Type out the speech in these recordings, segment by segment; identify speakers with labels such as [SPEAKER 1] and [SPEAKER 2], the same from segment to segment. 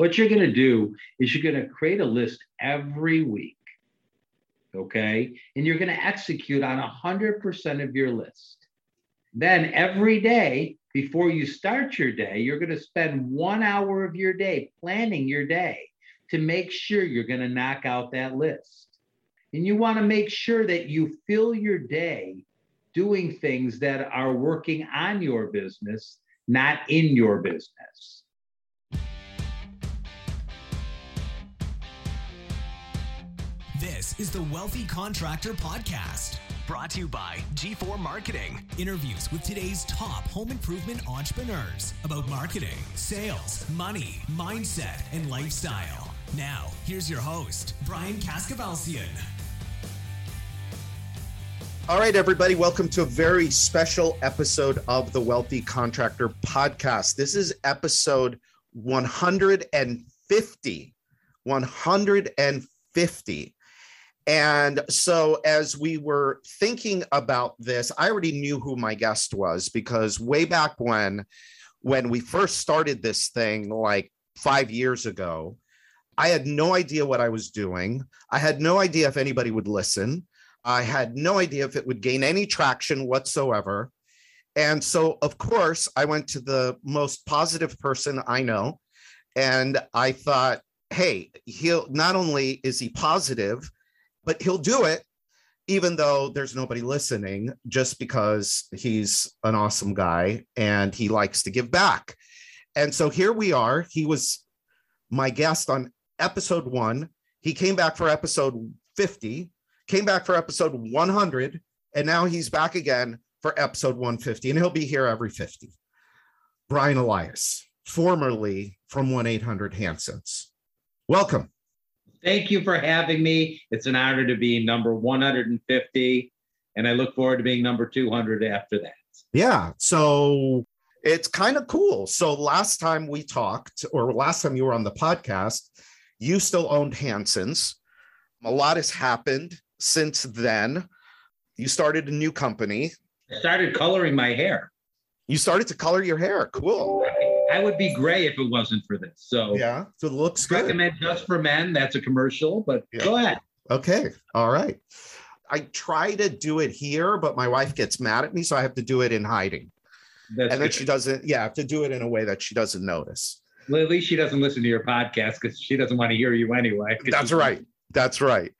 [SPEAKER 1] What you're going to do is you're going to create a list every week. Okay. And you're going to execute on 100% of your list. Then every day before you start your day, you're going to spend one hour of your day planning your day to make sure you're going to knock out that list. And you want to make sure that you fill your day doing things that are working on your business, not in your business.
[SPEAKER 2] Is the Wealthy Contractor Podcast, brought to you by G4 Marketing. Interviews with today's top home improvement entrepreneurs about marketing, sales, money, mindset, and lifestyle. Now, here's your host, Brian Kaskavalciyan.
[SPEAKER 3] All right, everybody, welcome to a very special episode of the Wealthy Contractor Podcast. This is episode 150. 150. And so, as we were thinking about this, I already knew who my guest was because way back when, when we first started this thing, like five years ago, I had no idea what I was doing. I had no idea if anybody would listen. I had no idea if it would gain any traction whatsoever. And so, of course, I went to the most positive person I know. And I thought, hey, he'll not only is he positive, but he'll do it even though there's nobody listening, just because he's an awesome guy and he likes to give back. And so here we are. He was my guest on episode one. He came back for episode 50 came back for episode 100, and now he's back again for episode 150, and he'll be here every 50. Brian Elias, formerly from 1 800 Hansons. Welcome.
[SPEAKER 1] Thank you for having me. It's an honor to be number 150, and I look forward to being number 200 after that.
[SPEAKER 3] Yeah. So it's kind of cool. So last time we talked, or last time you were on the podcast, you still owned Hansons. A lot has happened since then. You started a new company.
[SPEAKER 1] I started coloring my hair.
[SPEAKER 3] You started to color your hair. Cool.
[SPEAKER 1] I would be gray if it wasn't for this. So
[SPEAKER 3] yeah, so it looks good.
[SPEAKER 1] Recommend just for men. That's a commercial, but yeah. go ahead.
[SPEAKER 3] Okay. All right. I try to do it here, but my wife gets mad at me, so I have to do it in hiding. That's and then she doesn't. Yeah, I have to do it in a way that she doesn't notice.
[SPEAKER 1] Well, at least she doesn't listen to your podcast because she doesn't want to hear you anyway.
[SPEAKER 3] That's right. That's right.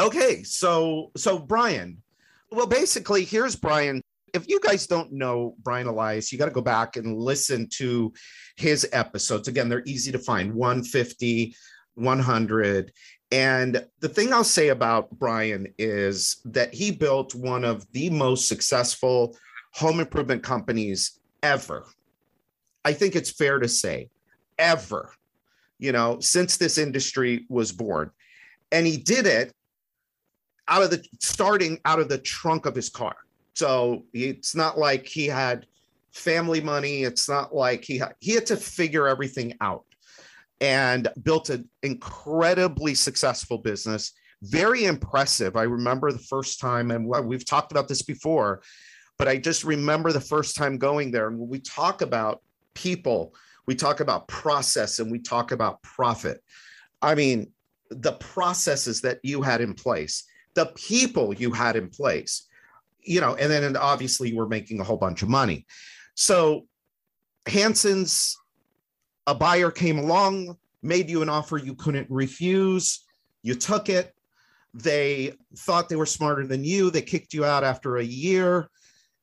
[SPEAKER 3] Okay, so so Brian, well, basically, here's Brian. If you guys don't know Brian Elias, you got to go back and listen to his episodes. Again, they're easy to find 150, 100. And the thing I'll say about Brian is that he built one of the most successful home improvement companies ever. I think it's fair to say, ever, you know, since this industry was born. And he did it out of the starting out of the trunk of his car. So it's not like he had family money. It's not like he had, he had to figure everything out and built an incredibly successful business. Very impressive. I remember the first time, and we've talked about this before, but I just remember the first time going there. And when we talk about people, we talk about process and we talk about profit. I mean, the processes that you had in place the people you had in place, you know, and then obviously you were making a whole bunch of money. So Hanson's, a buyer came along, made you an offer you couldn't refuse. You took it. They thought they were smarter than you. They kicked you out after a year,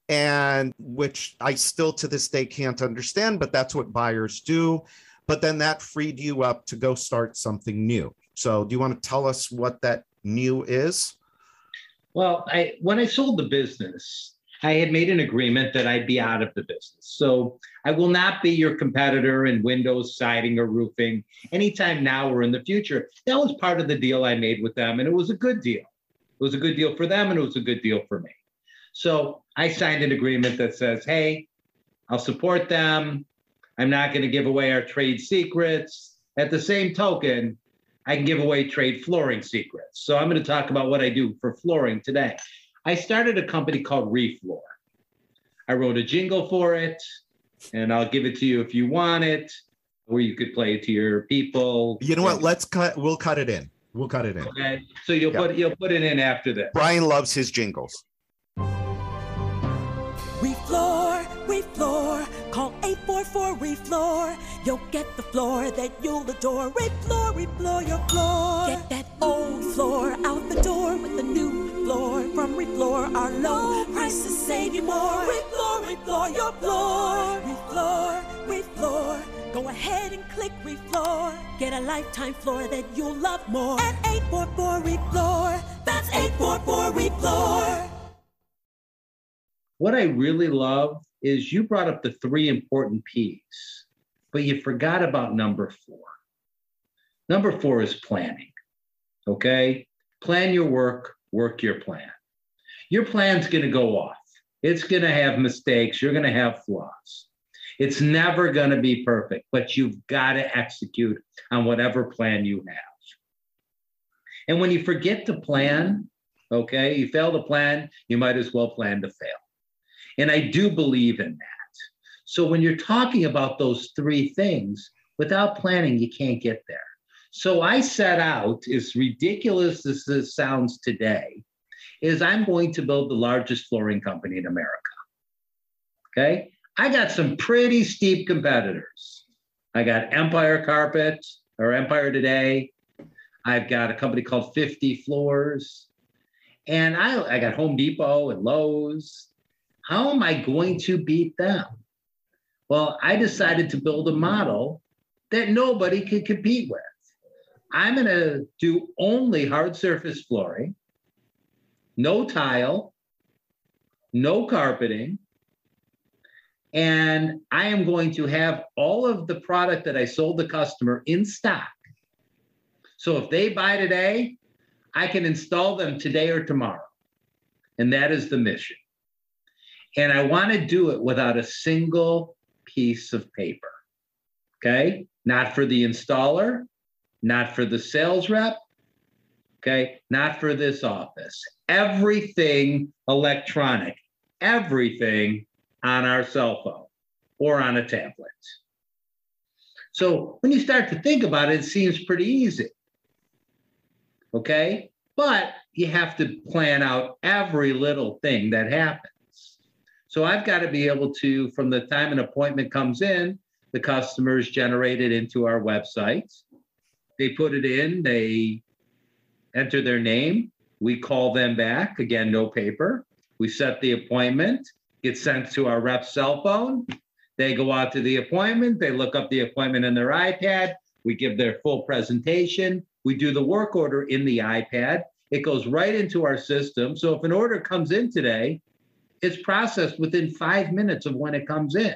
[SPEAKER 3] and which I still to this day can't understand, but that's what buyers do. But then that freed you up to go start something new. So, do you want to tell us what that new is?
[SPEAKER 1] Well, I when I sold the business, I had made an agreement that I'd be out of the business. So I will not be your competitor in windows, siding, or roofing anytime now or in the future. That was part of the deal I made with them, and it was a good deal. It was a good deal for them, and it was a good deal for me. So I signed an agreement that says, hey, I'll support them. I'm not going to give away our trade secrets. At the same token, I can give away trade flooring secrets. So I'm going to talk about what I do for flooring today. I started a company called Refloor. I wrote a jingle for it, and I'll give it to you if you want it. where you could play it to your people.
[SPEAKER 3] You know what? Let's cut. We'll cut it in. We'll cut it in.
[SPEAKER 1] Okay. So you'll
[SPEAKER 3] Yeah.
[SPEAKER 1] put you'll put it in after this.
[SPEAKER 3] Brian loves his jingles.
[SPEAKER 4] Refloor, refloor, call 844 refloor. You'll get the floor that you'll adore. Refloor, refloor your floor. Get that old floor out the door with the new floor from refloor. Our low prices save you more. Refloor, refloor your floor. Refloor, refloor. Go ahead and click refloor. Get a lifetime floor that you'll love more. At 844 refloor. That's 844 refloor.
[SPEAKER 1] What I really love is you brought up the three important P's, but you forgot about number four. Number four is planning. Okay? Plan your work, work your plan. Your plan's going to go off. It's going to have mistakes. You're going to have flaws. It's never going to be perfect, but you've got to execute on whatever plan you have. And when you forget to plan, okay, you fail to plan, you might as well plan to fail. And I do believe in that. So when you're talking about those three things, without planning, you can't get there. So I set out, as ridiculous as this sounds today, is I'm going to build the largest flooring company in America. Okay. I got some pretty steep competitors. I got Empire Carpet or Empire Today. I've got a company called 50 Floors. And I, I got Home Depot and Lowe's. How am I going to beat them? Well, I decided to build a model that nobody could compete with. I'm going to do only hard surface flooring, no tile, no carpeting. And I am going to have all of the product that I sold the customer in stock. So if they buy today, I can install them today or tomorrow. And that is the mission. And I want to do it without a single piece of paper. Okay. Not for the installer, not for the sales rep. Okay. Not for this office. Everything electronic, everything on our cell phone or on a tablet. So when you start to think about it, it seems pretty easy. Okay. But you have to plan out every little thing that happens. So I've got to be able to, from the time an appointment comes in, the customers generate it into our website. They put it in, they enter their name. We call them back. Again, no paper. We set the appointment, gets sent to our rep's cell phone. They go out to the appointment, they look up the appointment in their iPad. We give their full presentation. We do the work order in the iPad. It goes right into our system. So if an order comes in today, it's processed within five minutes of when it comes in.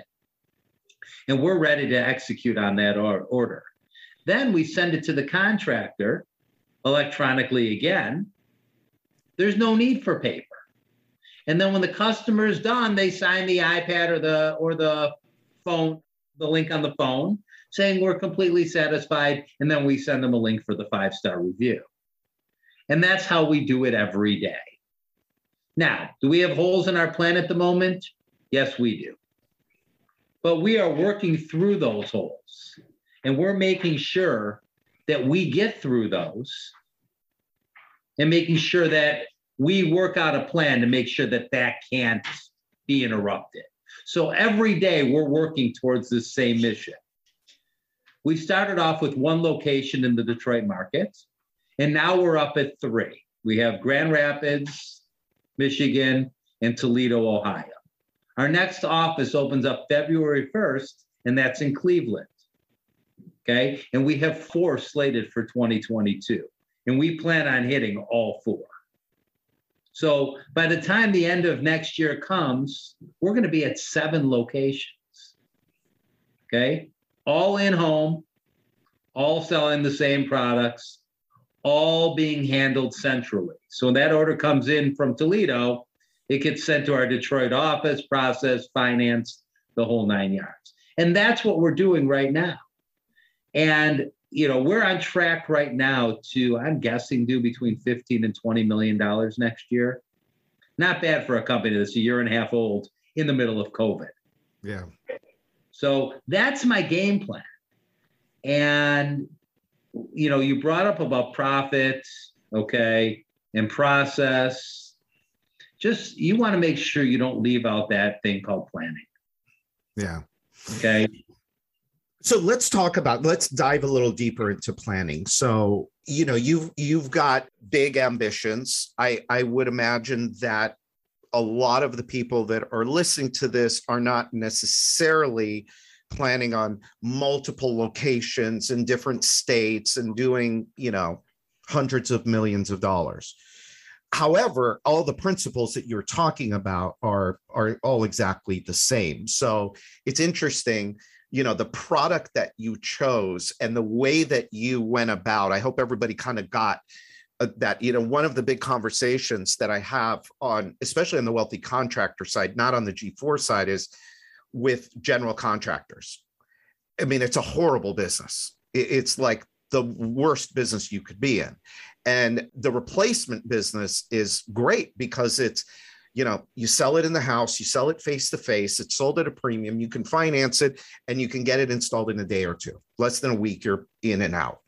[SPEAKER 1] And we're ready to execute on that or- order. Then we send it to the contractor electronically again. There's no need for paper. And then when the customer is done, they sign the iPad or the or the phone, the link on the phone, saying we're completely satisfied. And then we send them a link for the five-star review. And that's how we do it every day. Now, do we have holes in our plan at the moment? Yes, we do. But we are working through those holes and we're making sure that we get through those and making sure that we work out a plan to make sure that that can't be interrupted. So every day we're working towards this same mission. We started off with one location in the Detroit market, and now we're up at three. We have Grand Rapids, Michigan, and Toledo, Ohio. Our next office opens up February 1st, and that's in Cleveland. Okay. And we have four slated for 2022, and we plan on hitting all four. So by the time the end of next year comes, we're going to be at seven locations. Okay. All in home, all selling the same products, all being handled centrally. So when that order comes in from Toledo, it gets sent to our Detroit office, processed, financed, the whole nine yards. And that's what we're doing right now. And you know, we're on track right now to, I'm guessing, do between 15 and 20 million dollars next year. Not bad for a company that's a year and a half old in the middle of COVID.
[SPEAKER 3] Yeah.
[SPEAKER 1] So that's my game plan. And, you know, you brought up about profits, okay, and process. Just you want to make sure you don't leave out that thing called planning.
[SPEAKER 3] Yeah.
[SPEAKER 1] Okay.
[SPEAKER 3] So let's talk about let's dive a little deeper into planning. So, you know, you've you've got big ambitions. I I would imagine that a lot of the people that are listening to this are not necessarily planning on multiple locations in different states and doing, you know, hundreds of millions of dollars. However, all the principles that you're talking about are are all exactly the same. So it's interesting, you know, the product that you chose and the way that you went about. I hope everybody kind of got uh, that you know one of the big conversations that i have on especially on the wealthy contractor side not on the g4 side is with general contractors i mean it's a horrible business it's like the worst business you could be in and the replacement business is great because it's you know you sell it in the house you sell it face to face it's sold at a premium you can finance it and you can get it installed in a day or two less than a week you're in and out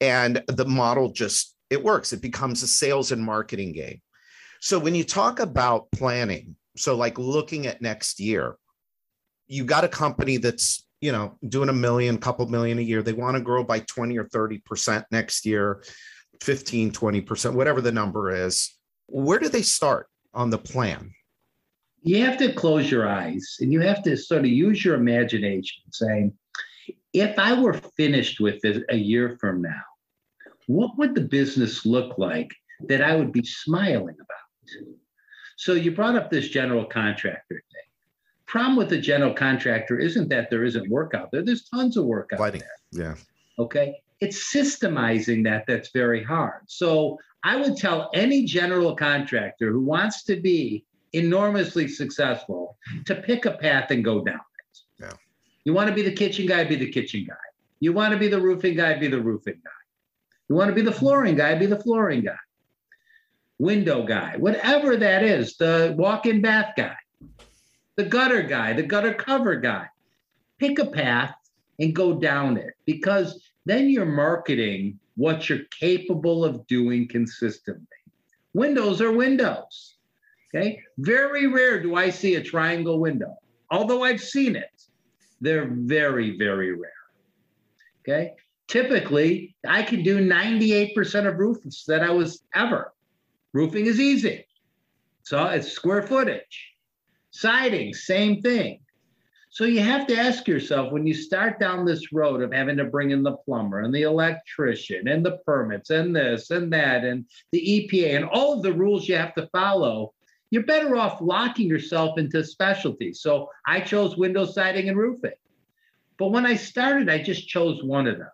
[SPEAKER 3] and the model just it works. It becomes a sales and marketing game. So when you talk about planning, so like looking at next year, you got a company that's, you know, doing a million, couple million a year. They want to grow by 20 or 30% next year, 15, 20%, whatever the number is. Where do they start on the plan?
[SPEAKER 1] You have to close your eyes and you have to sort of use your imagination saying, if I were finished with this a year from now, what would the business look like that I would be smiling about? So you brought up this general contractor. Problem with the general contractor isn't that there isn't work out there. There's tons of work out Fighting. there.
[SPEAKER 3] Yeah.
[SPEAKER 1] Okay. It's systemizing that that's very hard. So I would tell any general contractor who wants to be enormously successful to pick a path and go down it.
[SPEAKER 3] Yeah.
[SPEAKER 1] You want to be the kitchen guy, be the kitchen guy. You want to be the roofing guy, be the roofing guy. You want to be the flooring guy, be the flooring guy. Window guy, whatever that is, the walk in bath guy, the gutter guy, the gutter cover guy. Pick a path and go down it because then you're marketing what you're capable of doing consistently. Windows are windows. Okay. Very rare do I see a triangle window, although I've seen it. They're very, very rare. Okay typically I can do 98% of roofs that I was ever. Roofing is easy. So it's square footage. Siding, same thing. So you have to ask yourself when you start down this road of having to bring in the plumber and the electrician and the permits and this and that and the EPA and all of the rules you have to follow, you're better off locking yourself into specialties. So I chose window siding and roofing. But when I started, I just chose one of them.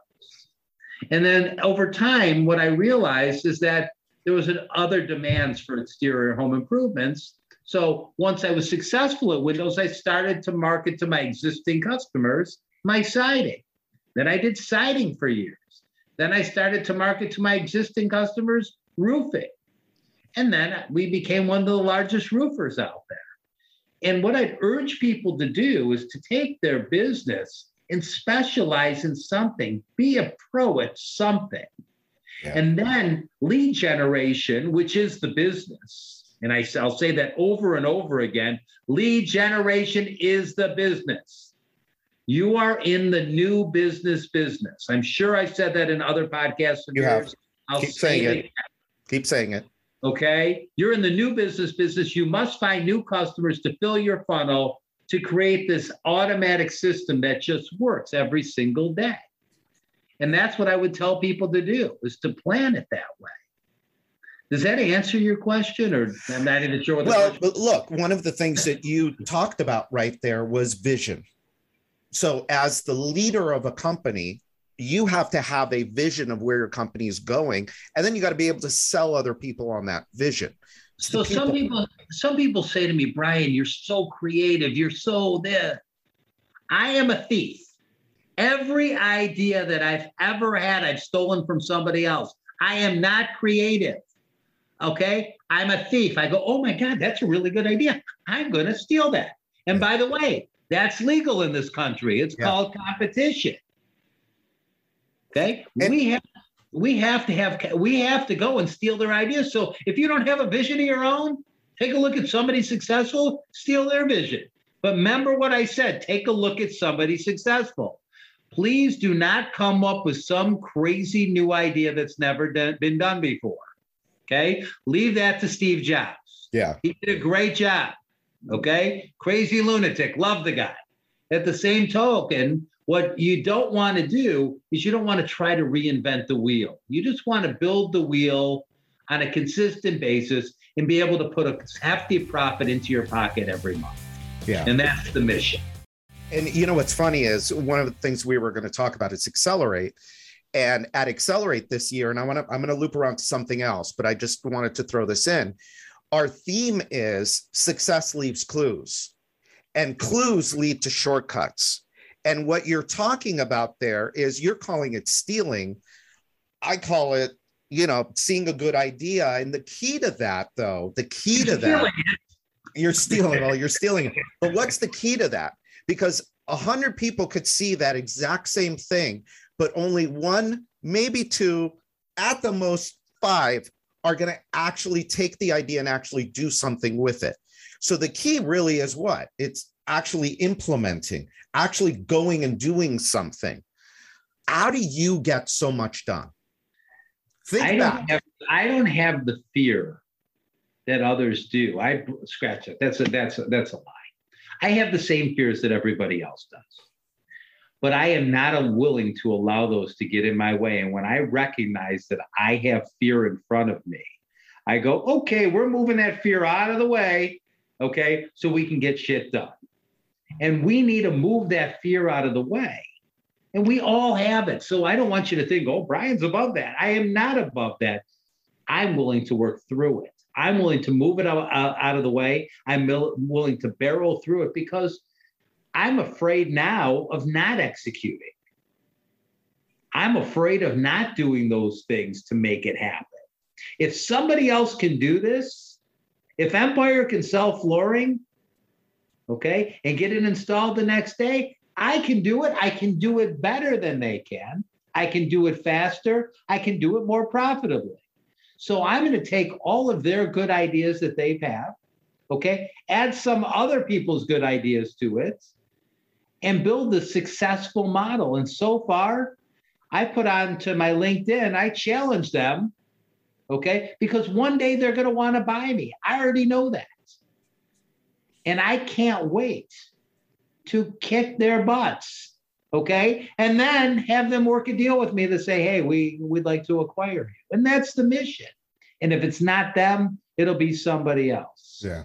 [SPEAKER 1] And then over time, what I realized is that there was an other demands for exterior home improvements. So once I was successful at Windows, I started to market to my existing customers my siding. Then I did siding for years. Then I started to market to my existing customers roofing. And then we became one of the largest roofers out there. And what I'd urge people to do is to take their business and specialize in something, be a pro at something. Yeah. And then lead generation, which is the business. And I, I'll say that over and over again lead generation is the business. You are in the new business business. I'm sure I said that in other podcasts.
[SPEAKER 3] You have. I'll Keep saying it. it. Keep saying it.
[SPEAKER 1] Okay. You're in the new business business. You must find new customers to fill your funnel to create this automatic system that just works every single day. And that's what I would tell people to do is to plan it that way. Does that answer your question, or I'm not even sure?
[SPEAKER 3] What the well, but look, one of the things that you talked about right there was vision. So, as the leader of a company, you have to have a vision of where your company is going, and then you got to be able to sell other people on that vision.
[SPEAKER 1] So people. some people some people say to me, Brian, you're so creative, you're so there. I am a thief. Every idea that I've ever had, I've stolen from somebody else. I am not creative. Okay. I'm a thief. I go, oh my God, that's a really good idea. I'm going to steal that. And by the way, that's legal in this country. It's yeah. called competition. Okay. And, we have we have to have we have to go and steal their ideas. So if you don't have a vision of your own, take a look at somebody successful, steal their vision. But remember what I said, take a look at somebody successful. Please do not come up with some crazy new idea that's never done, been done before. Okay? Leave that to Steve Jobs.
[SPEAKER 3] Yeah.
[SPEAKER 1] He did a great job. Okay? Crazy lunatic, love the guy. At the same token, what you don't want to do is you don't want to try to reinvent the wheel. You just want to build the wheel on a consistent basis and be able to put a hefty profit into your pocket every month.
[SPEAKER 3] Yeah.
[SPEAKER 1] And that's the mission.
[SPEAKER 3] And you know what's funny is one of the things we were going to talk about is accelerate. And at Accelerate this year, and I want to I'm going to loop around to something else, but I just wanted to throw this in. Our theme is success leaves clues, and clues lead to shortcuts. And what you're talking about there is you're calling it stealing. I call it, you know, seeing a good idea. And the key to that, though, the key to that, you're stealing. Well, you're stealing it. But what's the key to that? Because a hundred people could see that exact same thing, but only one, maybe two, at the most five are going to actually take the idea and actually do something with it. So the key really is what? It's actually implementing, actually going and doing something. How do you get so much done?
[SPEAKER 1] Think I don't, have, I don't have the fear that others do. I scratch it. That's a that's a, that's a lie. I have the same fears that everybody else does. But I am not unwilling to allow those to get in my way. And when I recognize that I have fear in front of me, I go, okay, we're moving that fear out of the way. Okay. So we can get shit done. And we need to move that fear out of the way. And we all have it. So I don't want you to think, oh, Brian's above that. I am not above that. I'm willing to work through it. I'm willing to move it out, out of the way. I'm willing to barrel through it because I'm afraid now of not executing. I'm afraid of not doing those things to make it happen. If somebody else can do this, if Empire can sell flooring, okay, and get it installed the next day, I can do it. I can do it better than they can. I can do it faster. I can do it more profitably. So I'm going to take all of their good ideas that they have, had, okay, add some other people's good ideas to it, and build the successful model. And so far, I put on to my LinkedIn, I challenge them, okay, because one day they're going to want to buy me. I already know that. And I can't wait to kick their butts. Okay. And then have them work a deal with me to say, hey, we, we'd like to acquire you. And that's the mission. And if it's not them, it'll be somebody else.
[SPEAKER 3] Yeah.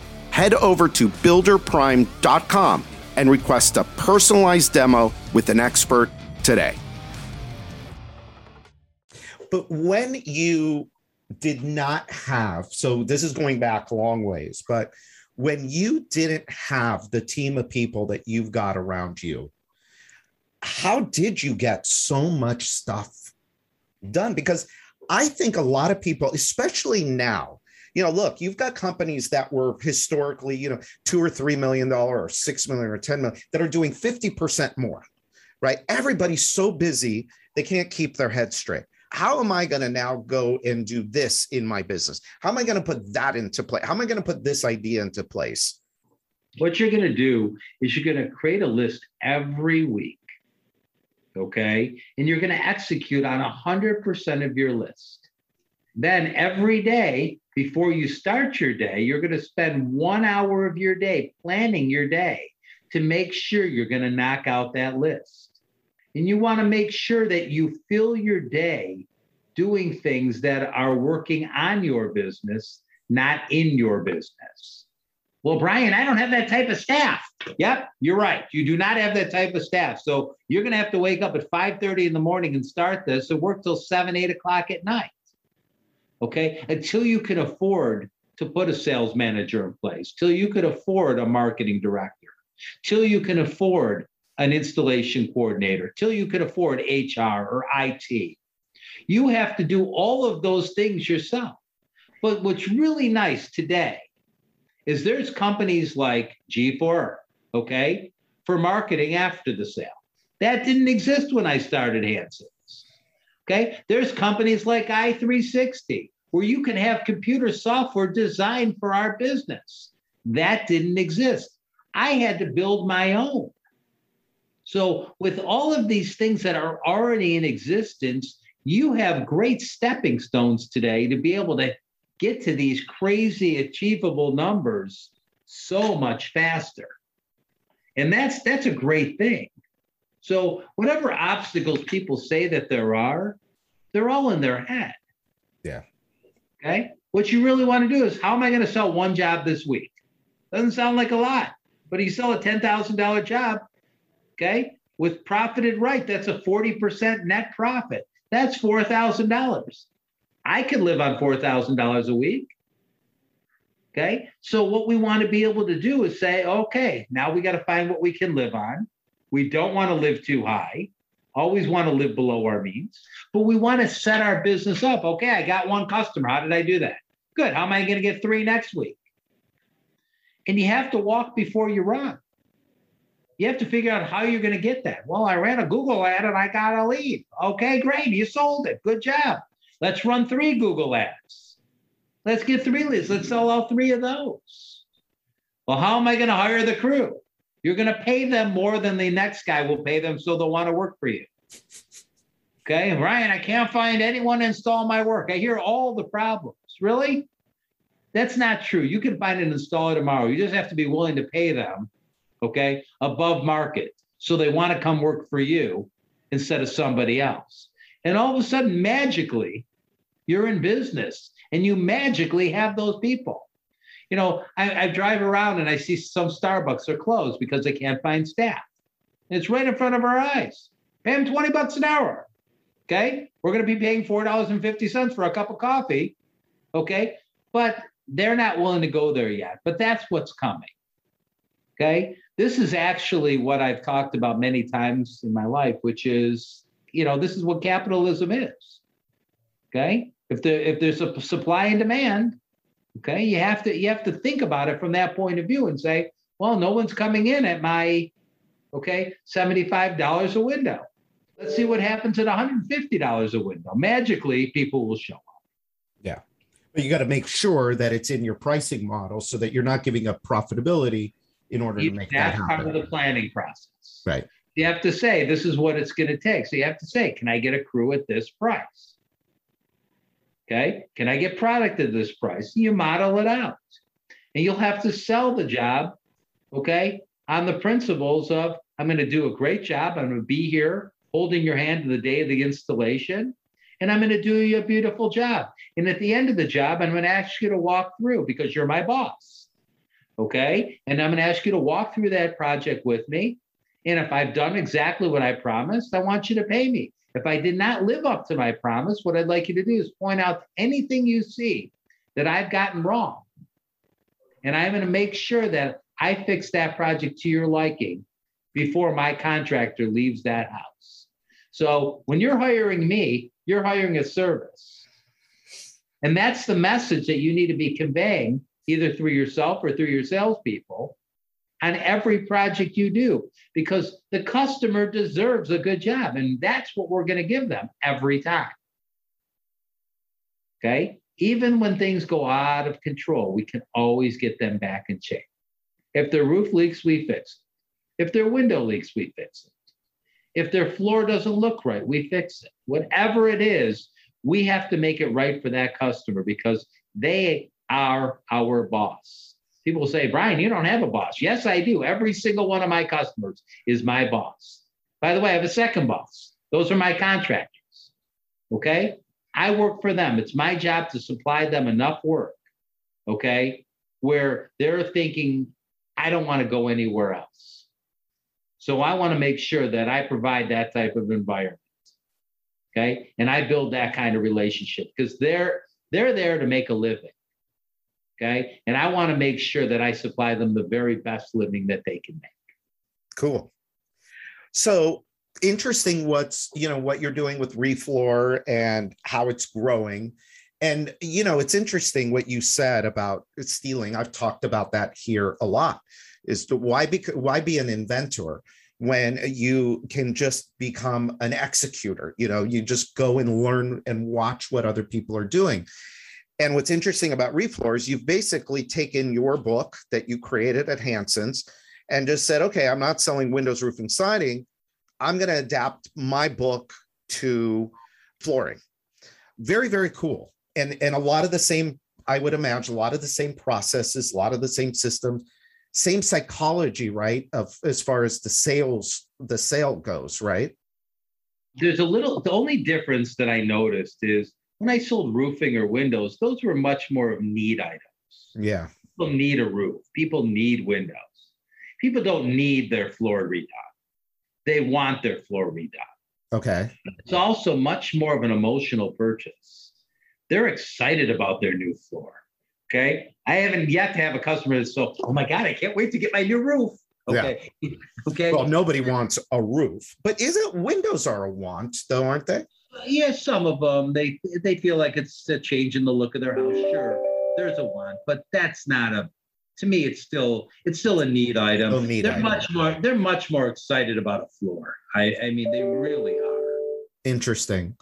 [SPEAKER 5] Head over to builderprime.com and request a personalized demo with an expert today.
[SPEAKER 3] But when you did not have, so this is going back a long ways, but when you didn't have the team of people that you've got around you, how did you get so much stuff done? Because I think a lot of people, especially now, you know, look, you've got companies that were historically, you know, two or three million dollar or six million or 10 million that are doing 50% more, right? Everybody's so busy, they can't keep their head straight how am I going to now go and do this in my business? How am I going to put that into play? How am I going to put this idea into place?
[SPEAKER 1] What you're going to do is you're going to create a list every week Okay. And you're going to execute on 100% of your list. Then every day before you start your day, you're going to spend one hour of your day planning your day to make sure you're going to knock out that list. And you want to make sure that you fill your day doing things that are working on your business, not in your business. Well, Brian, I don't have that type of staff. Yep, you're right. You do not have that type of staff. So you're going to have to wake up at 5:30 in the morning and start this and work till 7, 8 o'clock at night. Okay, until you can afford to put a sales manager in place, till you could afford a marketing director, till you can afford an installation coordinator, till you can afford HR or IT. You have to do all of those things yourself. But what's really nice today is there's companies like G4, okay, for marketing after the sale. That didn't exist when I started Hanson's. Okay, there's companies like i360 where you can have computer software designed for our business. That didn't exist. I had to build my own. So, with all of these things that are already in existence, you have great stepping stones today to be able to get to these crazy achievable numbers so much faster. And that's that's a great thing. So whatever obstacles people say that there are, they're all in their head.
[SPEAKER 3] Yeah.
[SPEAKER 1] Okay. What you really want to do is how am I going to sell one job this week? Doesn't sound like a lot, but you sell a $10,000 job, okay, with profited right, that's a 40% net profit. That's $4,000. I could live on $4,000 a week. Okay. So, what we want to be able to do is say, okay, now we got to find what we can live on. We don't want to live too high, always want to live below our means, but we want to set our business up. Okay, I got one customer. How did I do that? Good. How am I going to get three next week? And you have to walk before you run. You have to figure out how you're going to get that. Well, I ran a Google ad and I got a lead. Okay, great. You sold it. Good job. Let's run three Google ads. Let's get three leads. Let's sell all three of those. Well, how am I going to hire the crew? You're going to pay them more than the next guy will pay them, so they'll want to work for you. Okay, Ryan, I can't find anyone to install my work. I hear all the problems. Really? That's not true. You can find an installer tomorrow. You just have to be willing to pay them, okay, above market. So they want to come work for you instead of somebody else. And all of a sudden, magically, you're in business and you magically have those people. You know, I, I drive around and I see some Starbucks are closed because they can't find staff. And it's right in front of our eyes. Pay them 20 bucks an hour. Okay. We're going to be paying $4.50 for a cup of coffee. Okay. But they're not willing to go there yet. But that's what's coming. Okay. This is actually what I've talked about many times in my life, which is, you know, this is what capitalism is. Okay. If there if there's a supply and demand, okay, you have to you have to think about it from that point of view and say, well, no one's coming in at my okay, $75 a window. Let's see what happens at $150 a window. Magically, people will show up.
[SPEAKER 3] Yeah. But you got to make sure that it's in your pricing model so that you're not giving up profitability in order to make
[SPEAKER 1] That's
[SPEAKER 3] that happen.
[SPEAKER 1] part of the planning process.
[SPEAKER 3] Right.
[SPEAKER 1] You have to say, this is what it's going to take. So you have to say, can I get a crew at this price? Okay. Can I get product at this price? You model it out. And you'll have to sell the job, okay, on the principles of I'm going to do a great job. I'm going to be here holding your hand to the day of the installation, and I'm going to do you a beautiful job. And at the end of the job, I'm going to ask you to walk through because you're my boss. Okay. And I'm going to ask you to walk through that project with me. And if I've done exactly what I promised, I want you to pay me. If I did not live up to my promise, what I'd like you to do is point out anything you see that I've gotten wrong. And I'm going to make sure that I fix that project to your liking before my contractor leaves that house. So when you're hiring me, you're hiring a service. And that's the message that you need to be conveying either through yourself or through your salespeople on every project you do because the customer deserves a good job. And that's what we're going to give them every time. Okay. Even when things go out of control, we can always get them back in shape. If their roof leaks, we fix it. If their window leaks, we fix it. If their floor doesn't look right, we fix it. Whatever it is, we have to make it right for that customer because they are our boss. People say, Brian, you don't have a boss. Yes, I do. Every single one of my customers is my boss. By the way, I have a second boss. Those are my contractors. Okay. I work for them. It's my job to supply them enough work. Okay. Where they're thinking, I don't want to go anywhere else. So I want to make sure that I provide that type of environment. Okay. And I build that kind of relationship because they're they're there to make a living. Okay. And I want to make sure that I supply them the very best living that they can make.
[SPEAKER 3] Cool. So interesting what's you know what you're doing with refloor and how it's growing and you know it's interesting what you said about stealing i've talked about that here a lot is to why be why be an inventor when you can just become an executor you know you just go and learn and watch what other people are doing and what's interesting about refloor is you've basically taken your book that you created at hanson's and just said okay i'm not selling windows roofing siding I'm going to adapt my book to flooring. Very, very cool. And, and a lot of the same, I would imagine, a lot of the same processes, a lot of the same systems, same psychology, right? Of as far as the sales, the sale goes, right?
[SPEAKER 1] There's a little, the only difference that I noticed is when I sold roofing or windows, those were much more of need items.
[SPEAKER 3] Yeah.
[SPEAKER 1] People need a roof, people need windows. People don't need their floor redone they want their floor redone.
[SPEAKER 3] Okay.
[SPEAKER 1] It's also much more of an emotional purchase. They're excited about their new floor. Okay. I haven't yet to have a customer that's so, oh my God, I can't wait to get my new roof. Okay.
[SPEAKER 3] Yeah. okay. Well, nobody wants a roof, but isn't windows are a want though, aren't they?
[SPEAKER 1] Yeah, some of them they they feel like it's a change in the look of their house. Sure, there's a want, but that's not a to me, it's still it's still a neat item.
[SPEAKER 3] Oh, neat
[SPEAKER 1] they're
[SPEAKER 3] item.
[SPEAKER 1] much more they're much more excited about a floor. I, I mean, they really are.
[SPEAKER 3] Interesting.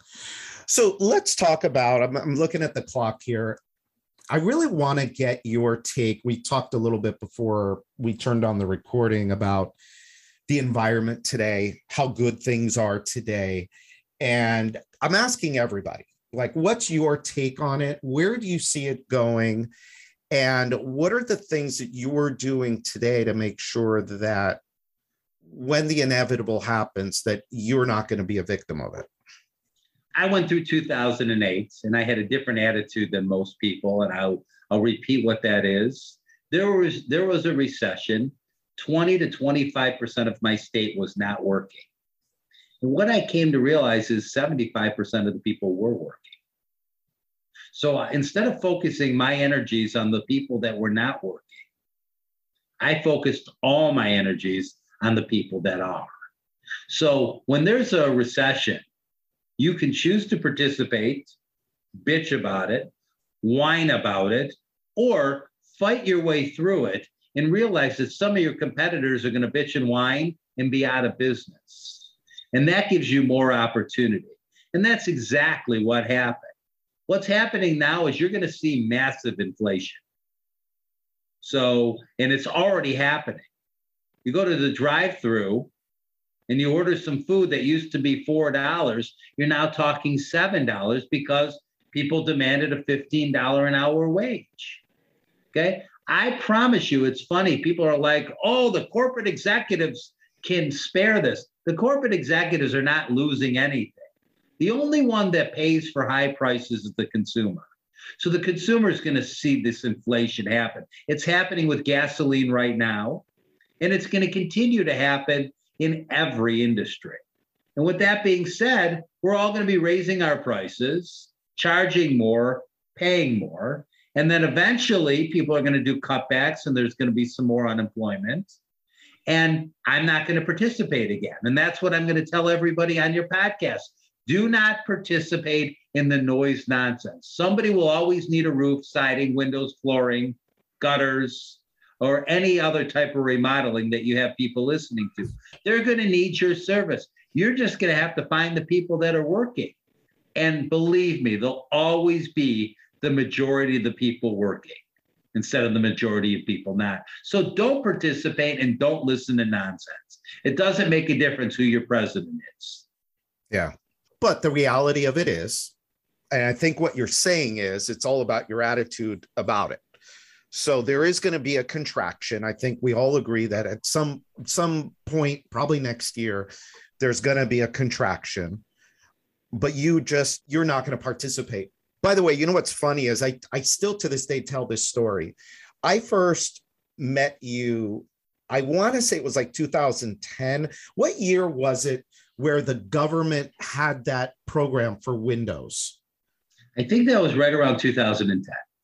[SPEAKER 3] So let's talk about. I'm, I'm looking at the clock here. I really want to get your take. We talked a little bit before we turned on the recording about the environment today, how good things are today. And I'm asking everybody, like, what's your take on it? Where do you see it going? And what are the things that you're doing today to make sure that when the inevitable happens, that you're not going to be a victim of it?
[SPEAKER 1] I went through 2008 and I had a different attitude than most people. And I'll, I'll repeat what that is. There was, there was a recession. 20 to 25% of my state was not working. And what I came to realize is 75% of the people were working. So uh, instead of focusing my energies on the people that were not working, I focused all my energies on the people that are. So when there's a recession, you can choose to participate, bitch about it, whine about it, or fight your way through it and realize that some of your competitors are going to bitch and whine and be out of business. And that gives you more opportunity. And that's exactly what happened. What's happening now is you're going to see massive inflation. So, and it's already happening. You go to the drive through and you order some food that used to be $4, you're now talking $7 because people demanded a $15 an hour wage. Okay. I promise you, it's funny. People are like, oh, the corporate executives can spare this. The corporate executives are not losing anything. The only one that pays for high prices is the consumer. So the consumer is going to see this inflation happen. It's happening with gasoline right now, and it's going to continue to happen in every industry. And with that being said, we're all going to be raising our prices, charging more, paying more. And then eventually people are going to do cutbacks and there's going to be some more unemployment. And I'm not going to participate again. And that's what I'm going to tell everybody on your podcast. Do not participate in the noise nonsense. Somebody will always need a roof, siding, windows, flooring, gutters, or any other type of remodeling that you have people listening to. They're going to need your service. You're just going to have to find the people that are working. And believe me, they'll always be the majority of the people working. Instead of the majority of people not. So don't participate and don't listen to nonsense. It doesn't make a difference who your president is.
[SPEAKER 3] Yeah. But the reality of it is, and I think what you're saying is it's all about your attitude about it. So there is going to be a contraction. I think we all agree that at some some point, probably next year, there's going to be a contraction. But you just you're not going to participate. By the way, you know what's funny is I I still to this day tell this story. I first met you. I want to say it was like 2010. What year was it where the government had that program for Windows?
[SPEAKER 1] I think that was right around 2010.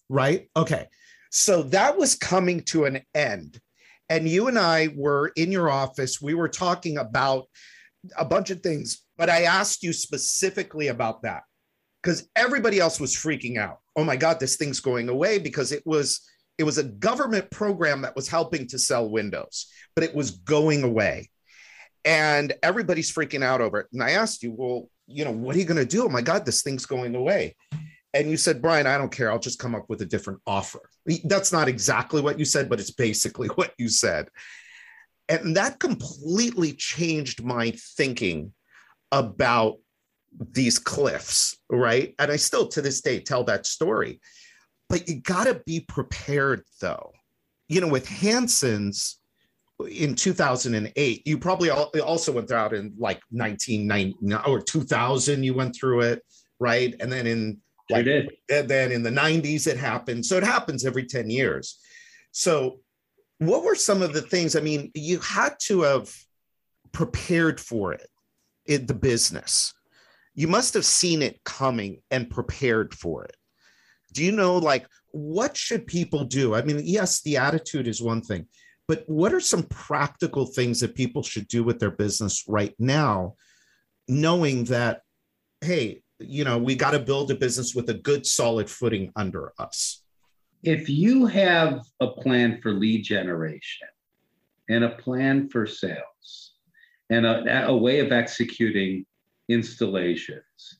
[SPEAKER 3] Right? Okay. So that was coming to an end. And you and I were in your office. We were talking about a bunch of things, but I asked you specifically about that because everybody else was freaking out. Oh my God, this thing's going away because it was it was a government program that was helping to sell Windows, but it was going away. And everybody's freaking out over it. And I asked you, well, you know, what are you going to do? Oh my God, this thing's going away. And you said, Brian, I don't care. I'll just come up with a different offer. That's not exactly what you said, but it's basically what you said. And that completely changed my thinking about these cliffs, right? And I still to this day tell that story. But you got to be prepared though. You know, with Hanson's in 2008, you probably also went out in like 1990 or 2000, you went through it, right? And then in
[SPEAKER 1] like, did.
[SPEAKER 3] And then in the 90s, it happened. So it happens every 10 years. So, what were some of the things? I mean, you had to have prepared for it in the business. You must have seen it coming and prepared for it. Do you know, like, what should people do? I mean, yes, the attitude is one thing, but what are some practical things that people should do with their business right now, knowing that, hey, you know, we got to build a business with a good solid footing under us.
[SPEAKER 1] If you have a plan for lead generation and a plan for sales and a, a way of executing installations,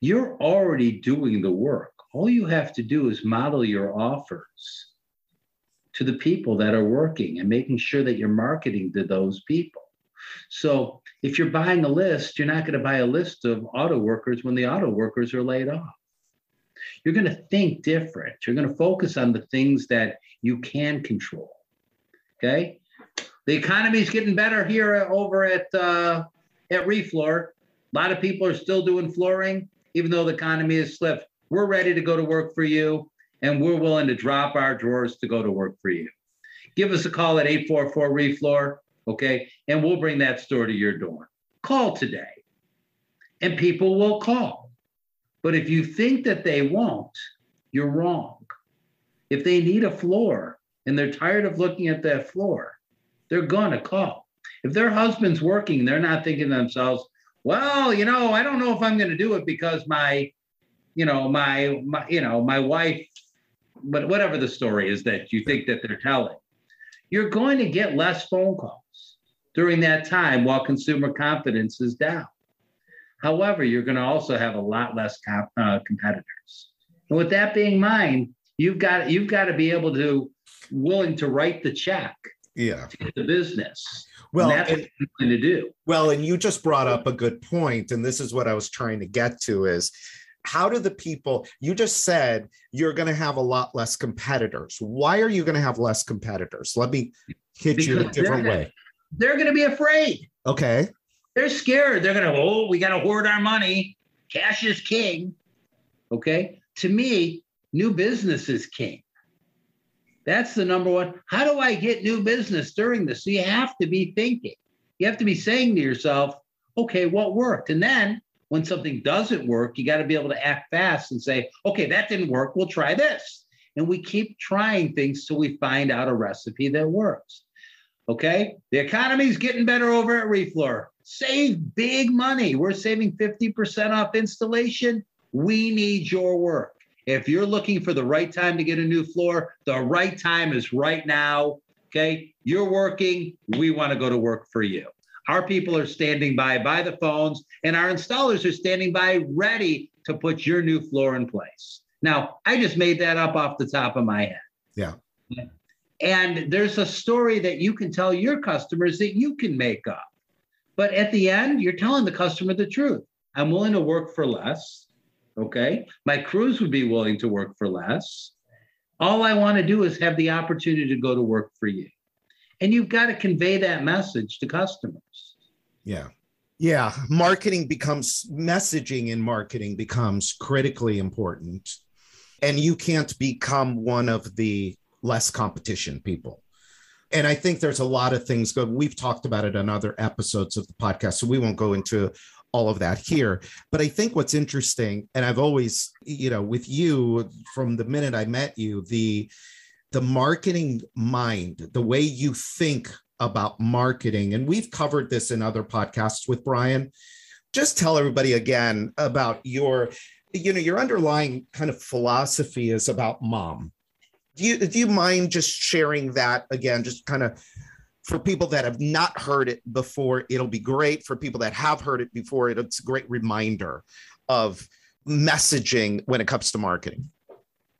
[SPEAKER 1] you're already doing the work. All you have to do is model your offers to the people that are working and making sure that you're marketing to those people. So if you're buying a list, you're not going to buy a list of auto workers when the auto workers are laid off. You're going to think different. You're going to focus on the things that you can control. Okay. The economy is getting better here over at uh, at Refloor. A lot of people are still doing flooring, even though the economy has slipped. We're ready to go to work for you, and we're willing to drop our drawers to go to work for you. Give us a call at 844 Refloor okay? And we'll bring that store to your door. Call today, and people will call. But if you think that they won't, you're wrong. If they need a floor and they're tired of looking at that floor, they're going to call. If their husband's working, they're not thinking to themselves, well, you know, I don't know if I'm going to do it because my, you know, my, my, you know, my wife, but whatever the story is that you think that they're telling, you're going to get less phone calls during that time while consumer confidence is down. However, you're going to also have a lot less comp, uh, competitors. And with that being in mind, you've got you've got to be able to willing to write the check.
[SPEAKER 3] Yeah.
[SPEAKER 1] To get the business.
[SPEAKER 3] Well,
[SPEAKER 1] and that's and, what you're going to do.
[SPEAKER 3] Well, and you just brought up a good point, and this is what I was trying to get to is how do the people you just said you're going to have a lot less competitors why are you going to have less competitors let me hit because you a different way
[SPEAKER 1] they're going to be afraid.
[SPEAKER 3] Okay.
[SPEAKER 1] They're scared. They're going to, oh, we got to hoard our money. Cash is king. Okay. To me, new business is king. That's the number one. How do I get new business during this? So you have to be thinking. You have to be saying to yourself, okay, what worked? And then when something doesn't work, you got to be able to act fast and say, okay, that didn't work. We'll try this. And we keep trying things till we find out a recipe that works. Okay. The economy's getting better over at Refloor. Save big money. We're saving 50% off installation. We need your work. If you're looking for the right time to get a new floor, the right time is right now. Okay. You're working. We want to go to work for you. Our people are standing by by the phones, and our installers are standing by ready to put your new floor in place. Now, I just made that up off the top of my head.
[SPEAKER 3] Yeah.
[SPEAKER 1] And there's a story that you can tell your customers that you can make up. But at the end, you're telling the customer the truth. I'm willing to work for less. Okay. My crews would be willing to work for less. All I want to do is have the opportunity to go to work for you. And you've got to convey that message to customers.
[SPEAKER 3] Yeah. Yeah. Marketing becomes messaging in marketing becomes critically important. And you can't become one of the less competition people. And I think there's a lot of things good. We've talked about it on other episodes of the podcast, so we won't go into all of that here. But I think what's interesting, and I've always, you know, with you from the minute I met you, the the marketing mind, the way you think about marketing, and we've covered this in other podcasts with Brian. Just tell everybody again about your, you know, your underlying kind of philosophy is about mom do you do you mind just sharing that again, just kind of for people that have not heard it before, it'll be great. For people that have heard it before, it's a great reminder of messaging when it comes to marketing.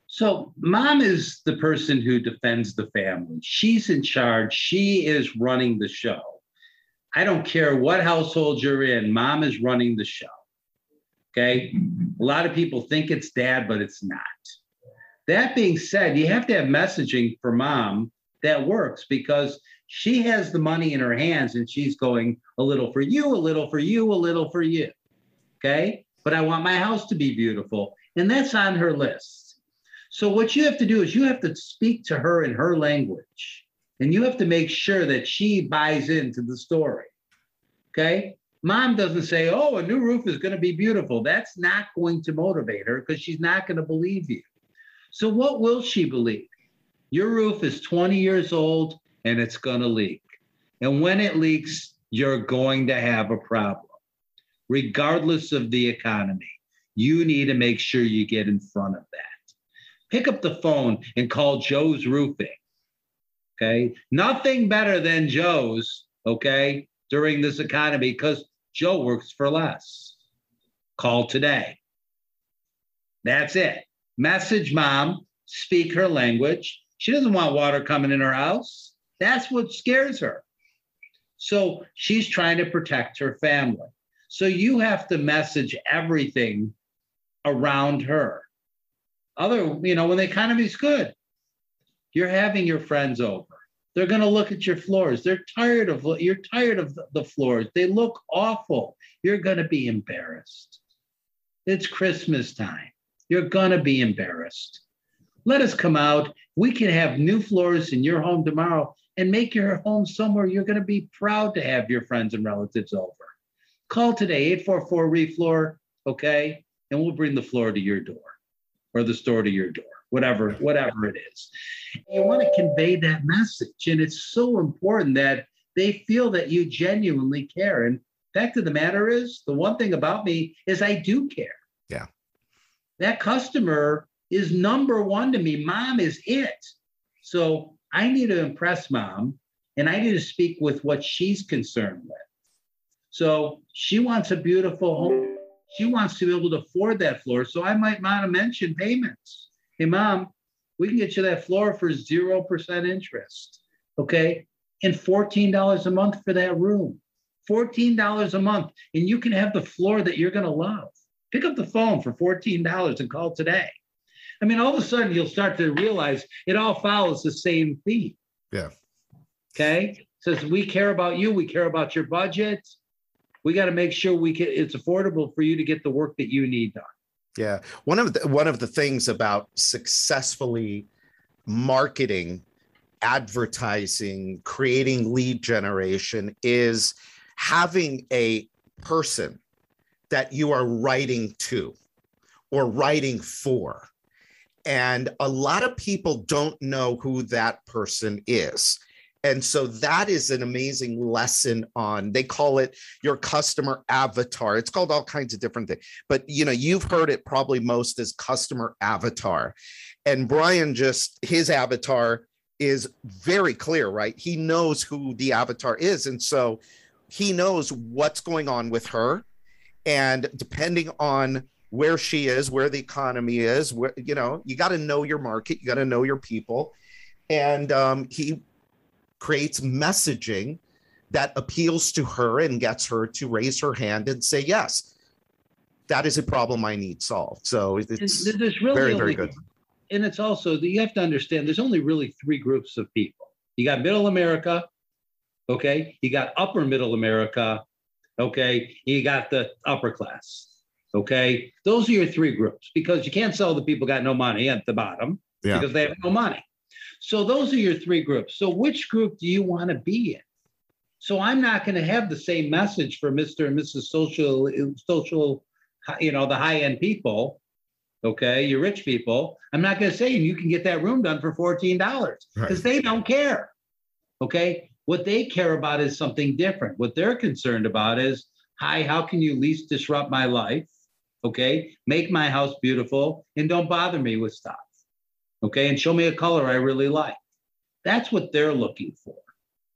[SPEAKER 1] So, mom is the person who defends the family. She's in charge. She is running the show. I don't care what household you're in, mom is running the show. Okay. A lot of people think it's dad, but it's not. That being said, you have to have messaging for mom that works because she has the money in her hands and she's going a little for you, a little for you, a little for you. Okay. But I want my house to be beautiful. And that's on her list. So what you have to do is you have to speak to her in her language and you have to make sure that she buys into the story. Okay. Mom doesn't say, oh, a new roof is going to be beautiful. That's not going to motivate her because she's not going to believe you. So, what will she believe? Your roof is 20 years old and it's going to leak. And when it leaks, you're going to have a problem. Regardless of the economy, you need to make sure you get in front of that. Pick up the phone and call Joe's Roofing. Okay. Nothing better than Joe's, okay, during this economy because Joe works for less. Call today. That's it. Message mom, speak her language. She doesn't want water coming in her house. That's what scares her. So she's trying to protect her family. So you have to message everything around her. Other, you know, when the economy's good, you're having your friends over. They're going to look at your floors. They're tired of you're tired of the floors. They look awful. You're going to be embarrassed. It's Christmas time. You're going to be embarrassed. Let us come out. We can have new floors in your home tomorrow and make your home somewhere you're going to be proud to have your friends and relatives over. Call today, 844 ReFloor, okay? And we'll bring the floor to your door or the store to your door, whatever, whatever it is. You want to convey that message. And it's so important that they feel that you genuinely care. And fact of the matter is, the one thing about me is I do care.
[SPEAKER 3] Yeah
[SPEAKER 1] that customer is number one to me. Mom is it. So I need to impress mom and I need to speak with what she's concerned with. So she wants a beautiful home. She wants to be able to afford that floor. So I might want to mention payments. Hey, mom, we can get you that floor for 0% interest. Okay. And $14 a month for that room. $14 a month. And you can have the floor that you're going to love. Pick up the phone for $14 and call today. I mean, all of a sudden you'll start to realize it all follows the same theme.
[SPEAKER 3] Yeah.
[SPEAKER 1] Okay. Says we care about you, we care about your budget. We got to make sure we can it's affordable for you to get the work that you need done.
[SPEAKER 3] Yeah. One of the one of the things about successfully marketing, advertising, creating lead generation is having a person that you are writing to or writing for. And a lot of people don't know who that person is. And so that is an amazing lesson on they call it your customer avatar. It's called all kinds of different things. But you know, you've heard it probably most as customer avatar. And Brian just his avatar is very clear, right? He knows who the avatar is and so he knows what's going on with her and depending on where she is, where the economy is, where you know, you got to know your market, you got to know your people. and um, he creates messaging that appeals to her and gets her to raise her hand and say yes that is a problem i need solved. So it's
[SPEAKER 1] really
[SPEAKER 3] very very good.
[SPEAKER 1] and it's also that you have to understand there's only really three groups of people. You got middle america okay? You got upper middle america okay? You got the upper class okay? Those are your three groups because you can't sell the people got no money at the bottom
[SPEAKER 3] Yeah.
[SPEAKER 1] because they have no money. So those are your three groups. So which group do you want to be in? So i'm not going to have the same message for mr and mrs social social you know the high end people okay you rich people. I'm not going to say you can get that room done for $14 because
[SPEAKER 3] Right.
[SPEAKER 1] they don't care okay? What they care about is something different. What they're concerned about is hi how can you least disrupt my life okay? Make my house beautiful and don't bother me with stuff okay? And show me a color i really like. That's what they're looking for.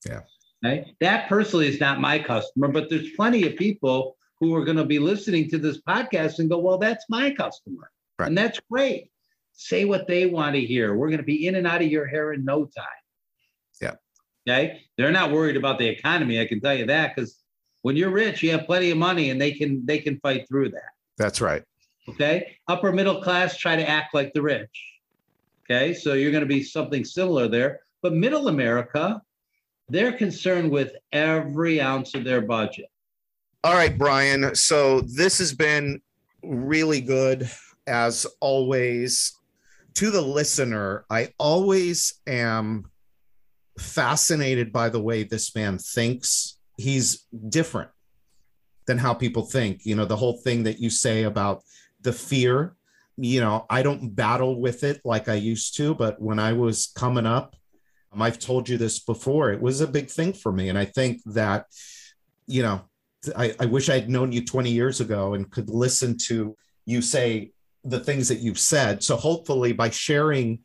[SPEAKER 3] Yeah.
[SPEAKER 1] okay that personally is not my customer but there's plenty of people who are going to be listening to this podcast and go well that's my customer.
[SPEAKER 3] Right.
[SPEAKER 1] and that's great. Say what they want to hear. We're going to be in and out of your hair in no time.
[SPEAKER 3] Yeah.
[SPEAKER 1] okay? They're not worried about the economy i can tell you that because when you're rich you have plenty of money and they can they can fight through that
[SPEAKER 3] that's right.
[SPEAKER 1] Okay? Upper middle class try to act like the rich. Okay? So you're going to be something similar there. But middle america they're concerned with every ounce of their budget.
[SPEAKER 3] All right, Brian. So this has been really good as always. To the listener, I always am fascinated by the way this man thinks. He's different than how people think. You know, the whole thing that you say about the fear, you know, I don't battle with it like I used to, but when I was coming up, um, I've told you this before, it was a big thing for me. And I think that, you know, I, I wish I had known you 20 years ago and could listen to you say the things that you've said. So hopefully by sharing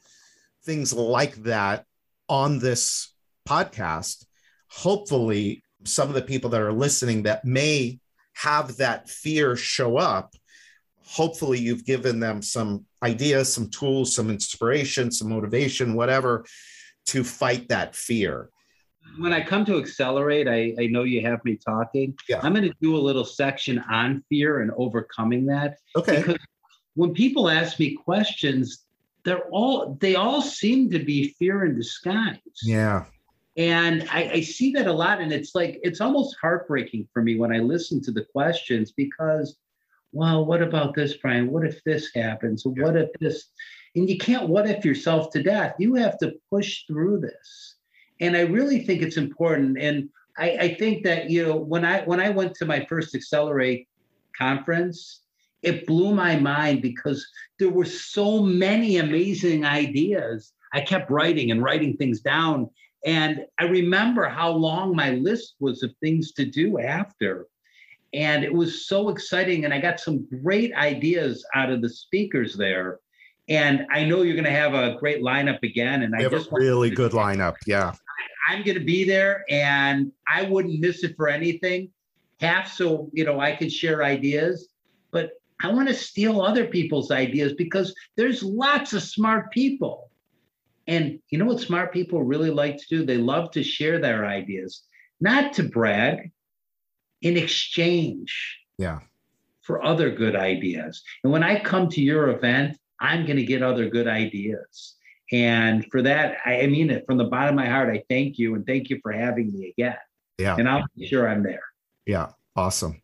[SPEAKER 3] things like that on this podcast, hopefully some of the people that are listening that may have that fear show up, hopefully you've given them some ideas, some tools, some inspiration, some motivation, whatever to fight that fear.
[SPEAKER 1] when I come to accelerate, I, I know you have me talking.
[SPEAKER 3] Yeah.
[SPEAKER 1] I'm going to do a little section on fear and overcoming that.
[SPEAKER 3] Okay.
[SPEAKER 1] Because when people ask me questions, they're all they all seem to be fear in disguise.
[SPEAKER 3] Yeah.
[SPEAKER 1] And I, I see that a lot. And it's like it's almost heartbreaking for me when I listen to the questions because, well, what about this, Brian? What if this happens? What if this? And you can't what if yourself to death. You have to push through this. And I really think it's important. And I, I think that, you know, when I when I went to my first Accelerate conference, it blew my mind because there were so many amazing ideas. I kept writing and writing things down. And I remember how long my list was of things to do after. And it was so exciting. And I got some great ideas out of the speakers there. And I know you're going to have a great lineup again. And I
[SPEAKER 3] have a really good lineup. Yeah.
[SPEAKER 1] I'm going to be there and I wouldn't miss it for anything. Half so, you know, I could share ideas, but I want to steal other people's ideas because there's lots of smart people. And you know what smart people really like to do? They love to share their ideas, not to brag, in exchange
[SPEAKER 3] Yeah.
[SPEAKER 1] for other good ideas. And when I come to your event, I'm going to get other good ideas. And for that, I I mean it from the bottom of my heart. I thank you and thank you for having me again.
[SPEAKER 3] Yeah.
[SPEAKER 1] And I'll be sure I'm there.
[SPEAKER 3] Yeah. Awesome.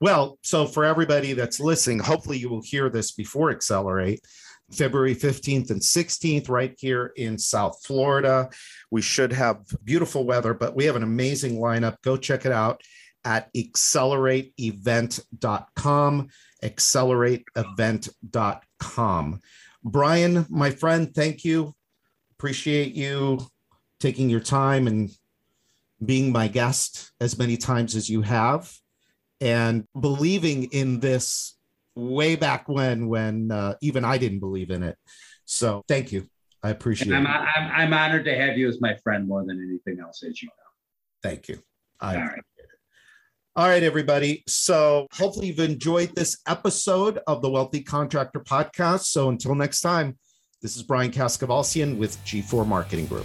[SPEAKER 3] Well, so for everybody that's listening, hopefully you will hear this before Accelerate. February 15th and 16th, right here in South Florida. We should have beautiful weather, but we have an amazing lineup. Go check it out at accelerateevent.com. Accelerateevent.com. Brian, my friend, thank you. Appreciate you taking your time and being my guest as many times as you have and believing in this way back when when uh, even I didn't believe in it. So thank you. I appreciate
[SPEAKER 1] I'm,
[SPEAKER 3] it.
[SPEAKER 1] I'm, I'm honored to have you as my friend more than anything else, as you know.
[SPEAKER 3] Thank you. I
[SPEAKER 1] All right.
[SPEAKER 3] All right, everybody. So hopefully you've enjoyed this episode of the Wealthy Contractor Podcast. So until next time, This is Brian Kaskavalciyan with G4 Marketing Group.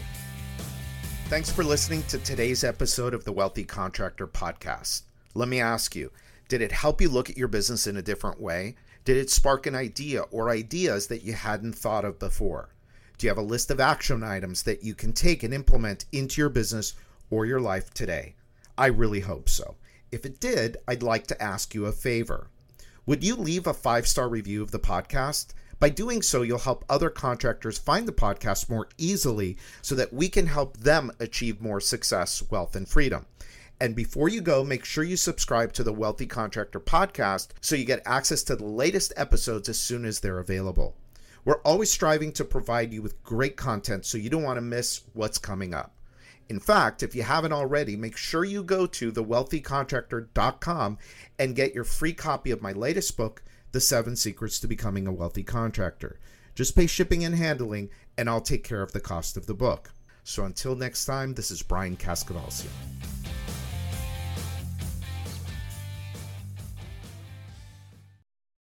[SPEAKER 3] Thanks for listening to today's episode of the Wealthy Contractor Podcast. Let me ask you did it help you look at your business in a different way? Did it spark an idea or ideas that you hadn't thought of before? Do you have a list of action items that you can take and implement into your business or your life today? I really hope so. If it did, I'd like to ask you a favor. Would you leave a five star review of the podcast? By doing so, you'll help other contractors find the podcast more easily so that we can help them achieve more success, wealth, and freedom. And before you go, make sure you subscribe to the Wealthy Contractor podcast so you get access to the latest episodes as soon as they're available. We're always striving to provide you with great content so you don't want to miss what's coming up. In fact, if you haven't already, make sure you go to thewealthycontractor.com and get your free copy of my latest book, The Seven Secrets to Becoming a Wealthy Contractor. Just pay shipping and handling, and I'll take care of the cost of the book. So until next time, this is Brian Kaskavalciyan.